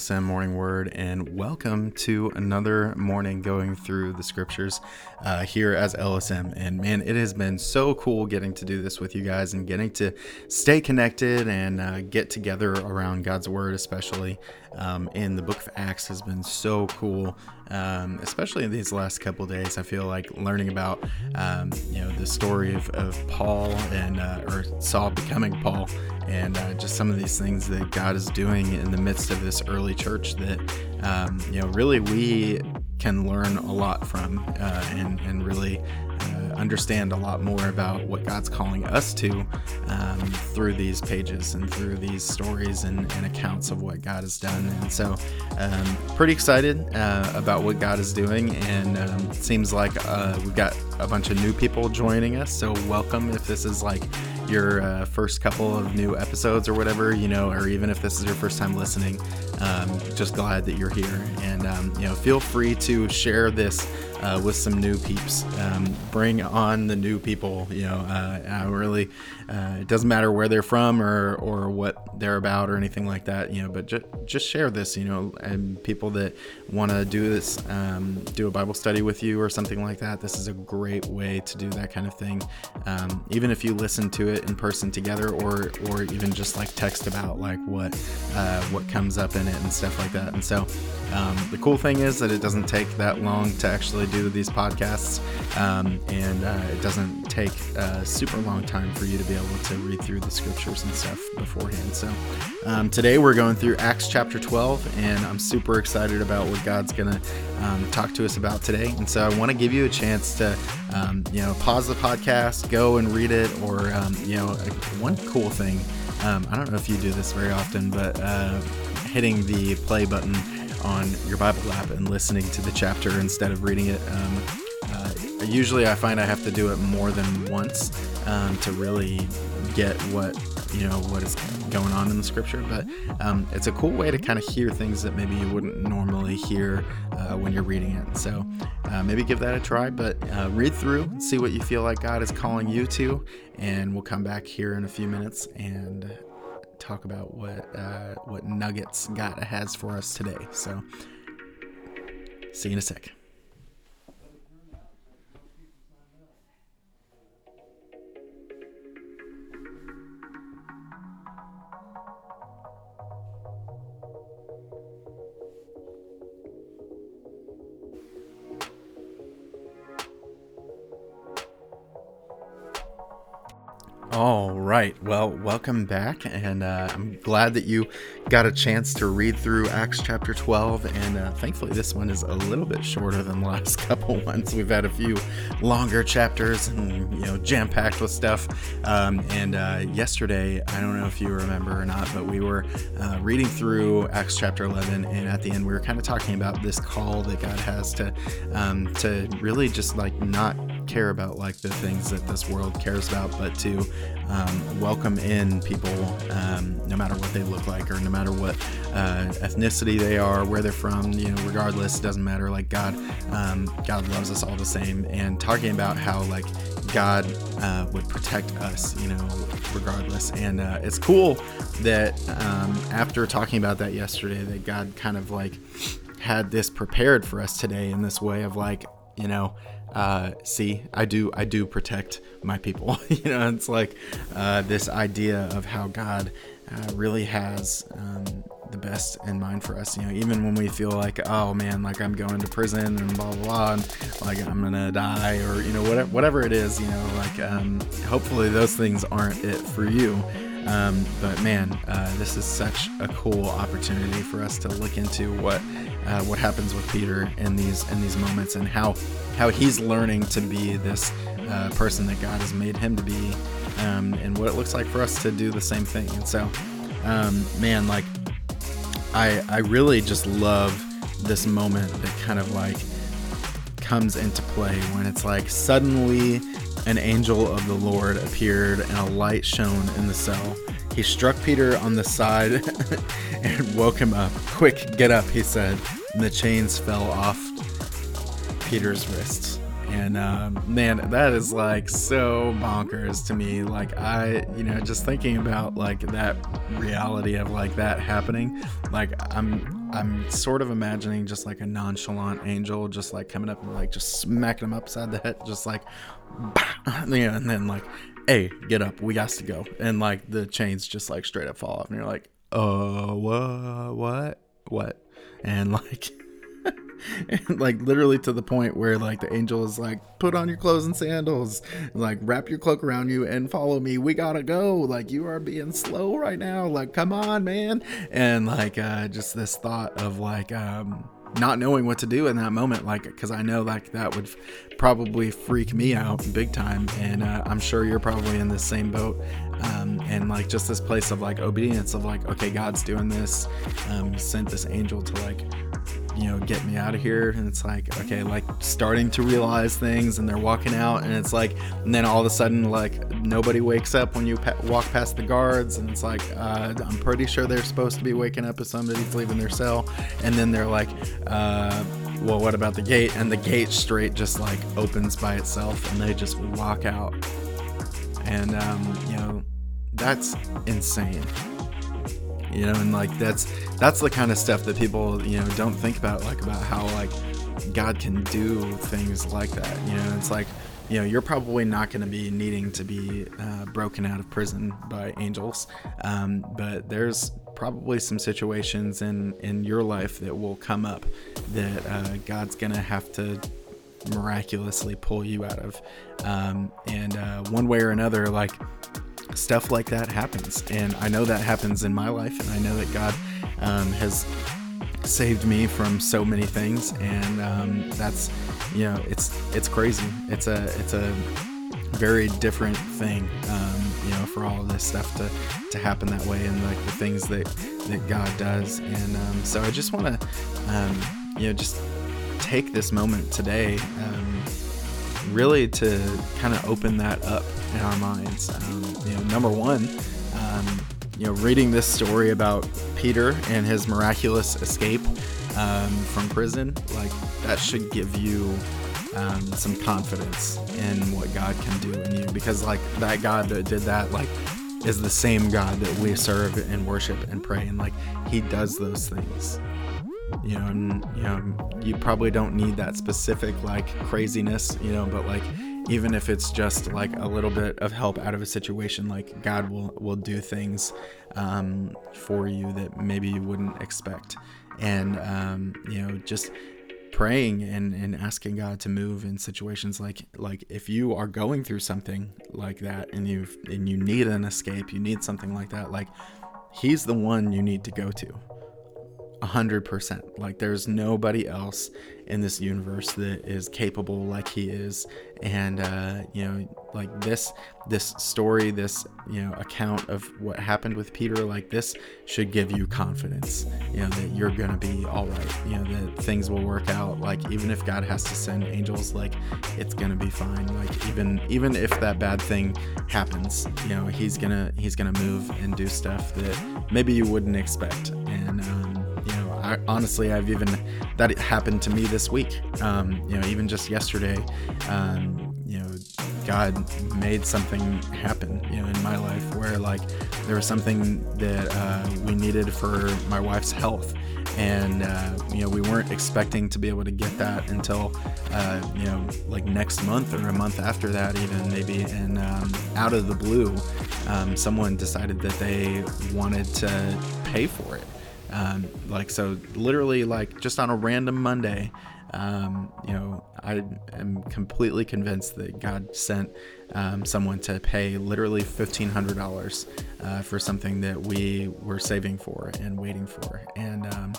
LSM Morning Word, and welcome to another morning going through the scriptures uh, here as LSM. And man, it has been so cool getting to do this with you guys and getting to stay connected and uh, get together around God's Word, especially um, in the book of Acts, has been so cool. Um, especially in these last couple days, I feel like learning about um, you know the story of, of Paul and uh, or Saul becoming Paul, and uh, just some of these things that God is doing in the midst of this early church that um, you know really we can learn a lot from uh, and and really uh, understand a lot more about what God's calling us to um, through these pages and through these stories and, and, accounts of what God has done. And so, um, pretty excited uh, about what God is doing. And um, seems like uh, we've got a bunch of new people joining us. So, welcome if this is like your uh, first couple of new episodes or whatever, you know, or even if this is your first time listening, um, just glad that you're here. And, um, you know, feel free to share this uh, with some new peeps. Um, bring on the new people. You know, uh, I really, uh, it doesn't matter where they're from or or what they're about or anything like that. You know, but just just share this. You know, and people that want to do this, um, do a Bible study with you or something like that. This is a great way to do that kind of thing. Um, even if you listen to it in person together, or or even just like text about like what uh, what comes up in it and stuff like that. And so. Um, the cool thing is that it doesn't take that long to actually do these podcasts, um, and uh, it doesn't take a super long time for you to be able to read through the scriptures and stuff beforehand. So um, today we're going through Acts chapter 12, and I'm super excited about what God's going to um, talk to us about today. And so I want to give you a chance to, um, you know, pause the podcast, go and read it, or um, you know, one cool thing. I don't know if you do this very often, but uh, hitting the play button on your Bible app and listening to the chapter instead of reading it. Um, uh, usually, I find I have to do it more than once um, to really get what you know what is going on in the scripture. But um, it's a cool way to kind of hear things that maybe you wouldn't normally hear uh, when you're reading it. So uh, maybe give that a try. But uh, read through, see what you feel like God is calling you to, and we'll come back here in a few minutes and talk about what uh, what nuggets God has for us today. So, see you in a sec. All right. Well, welcome back. And uh, I'm glad that you got a chance to read through Acts chapter 12. And uh, thankfully, this one is a little bit shorter than the last couple ones. We've had a few longer chapters and, you know, jam packed with stuff. Um, and uh, yesterday, I don't know if you remember or not, but we were uh, reading through Acts chapter 11. And at the end, we were kind of talking about this call that God has to, um, to really just like not care about like the things that this world cares about, but to um, welcome in people um, no matter what they look like or no matter what uh, ethnicity they are, where they're from, you know, regardless, it doesn't matter. Like God, um, God loves us all the same. And talking about how like God uh, would protect us, you know, regardless. And uh, it's cool that um, after talking about that yesterday, that God kind of like had this prepared for us today in this way of like, you know, uh, see, I do, I do protect my people. you know, it's like uh, this idea of how God uh, really has um, the best in mind for us. You know, even when we feel like, oh man, like I'm going to prison and blah blah blah, and like I'm gonna die, or you know, whatever, whatever it is. You know, like um, hopefully those things aren't it for you. Um, but man, uh, this is such a cool opportunity for us to look into what uh, what happens with Peter in these in these moments and how how he's learning to be this uh, person that God has made him to be, um, and what it looks like for us to do the same thing. And so, um, man, like I I really just love this moment that kind of like comes into play when it's like suddenly an angel of the Lord appeared and a light shone in the cell. He struck Peter on the side and woke him up. Quick, get up, he said. And the chains fell off Peter's wrists. And um, man, that is like so bonkers to me. Like I, you know, just thinking about like that reality of like that happening. Like I'm, I'm sort of imagining just like a nonchalant angel, just like coming up and like just smacking him upside the head, just like, yeah, and then like, hey, get up, we got to go, and like the chains just like straight up fall off, and you're like, oh, what, what, what, and like. and like literally to the point where like the angel is like put on your clothes and sandals. Like wrap your cloak around you and follow me. We gotta go. Like you are being slow right now. Like come on man. And like uh just this thought of like um not knowing what to do in that moment like because i know like that would probably freak me out big time. And uh, i'm sure you're probably in the same boat. Um, and like just this place of like obedience of like okay god's doing this. Um, sent this angel to like you know, get me out of here. And it's like, okay, like starting to realize things and they're walking out and it's like, and then all of a sudden, like nobody wakes up when you pa- walk past the guards. And it's like, uh, I'm pretty sure they're supposed to be waking up if somebody's leaving their cell. And then they're like, uh, well, what about the gate? And the gate straight just like opens by itself and they just walk out. And, um, you know, that's insane you know and like that's that's the kind of stuff that people you know don't think about like about how like god can do things like that you know? It's like you know you're probably not going to be needing to be uh, broken out of prison by angels um, but there's probably some situations in in your life that will come up that uh, god's going to have to miraculously pull you out of um, and uh, one way or another like stuff like that happens. And I know that happens in my life, and I know that God um, has saved me from so many things. And um, that's, you know, it's it's crazy. It's a it's a very different thing, um, you know, for all this stuff to to happen that way, and like the things that that God does. And um, so I just want to, um, you know, just take this moment today um, really to kind of open that up in our minds. Um, you know, number one, um, you know, reading this story about Peter and his miraculous escape um, from prison, like that should give you um, some confidence in what God can do in you, because like that God that did that, like is the same God that we serve and worship and pray, and like He does those things you know you know you probably don't need that specific like craziness you know but like even if it's just like a little bit of help out of a situation like god will will do things um, for you that maybe you wouldn't expect. And um, you know just praying and, and asking god to move in situations like like if you are going through something like that and you and you need an escape you need something like that like he's the one you need to go to 100%. Like, there's nobody else in this universe that is capable like he is. And, uh, you know, like this, this story, this, you know, account of what happened with Peter, like this should give you confidence, you know, that you're going to be all right, you know, that things will work out. Like, even if God has to send angels, like, it's going to be fine. Like, even, even if that bad thing happens, you know, he's going to, he's going to move and do stuff that maybe you wouldn't expect. And, um, I, honestly, I've even that happened to me this week. Um, you know, even just yesterday, um, you know, God made something happen, you know, in my life where like there was something that uh, we needed for my wife's health, and uh, you know we weren't expecting to be able to get that until uh, you know like next month or a month after that even maybe. And um, out of the blue um, someone decided that they wanted to pay for it um, like so, literally, like just on a random Monday, um, you know, I am completely convinced that God sent um, someone to pay literally fifteen hundred dollars uh, for something that we were saving for and waiting for, and um,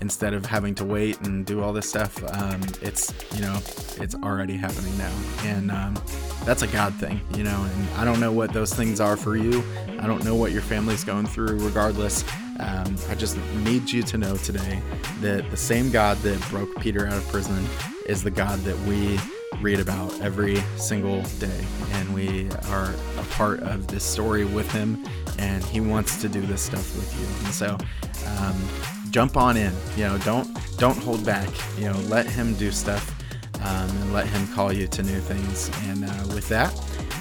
instead of having to wait and do all this stuff, um, it's you know, it's already happening now, and um, that's a God thing, you know. And I don't know what those things are for you. I don't know what your family's going through, regardless. Um, I just need you to know today that the same God that broke Peter out of prison is the God that we read about every single day. And we are a part of this story with him, and he wants to do this stuff with you. And so, um, jump on in. You know, don't don't hold back. You know, let him do stuff um, and let Him call you to new things. And uh, with that,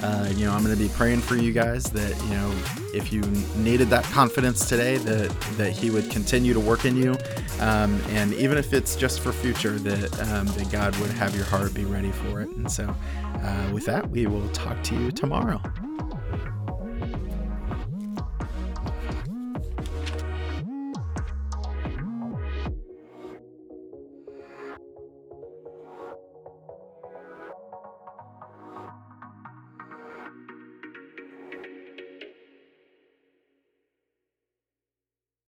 uh, you know, I'm going to be praying for you guys that, you know, if you needed that confidence today, that, that He would continue to work in you. Um, and even if it's just for future, that, um, that God would have your heart be ready for it. And so, uh, with that, we will talk to you tomorrow.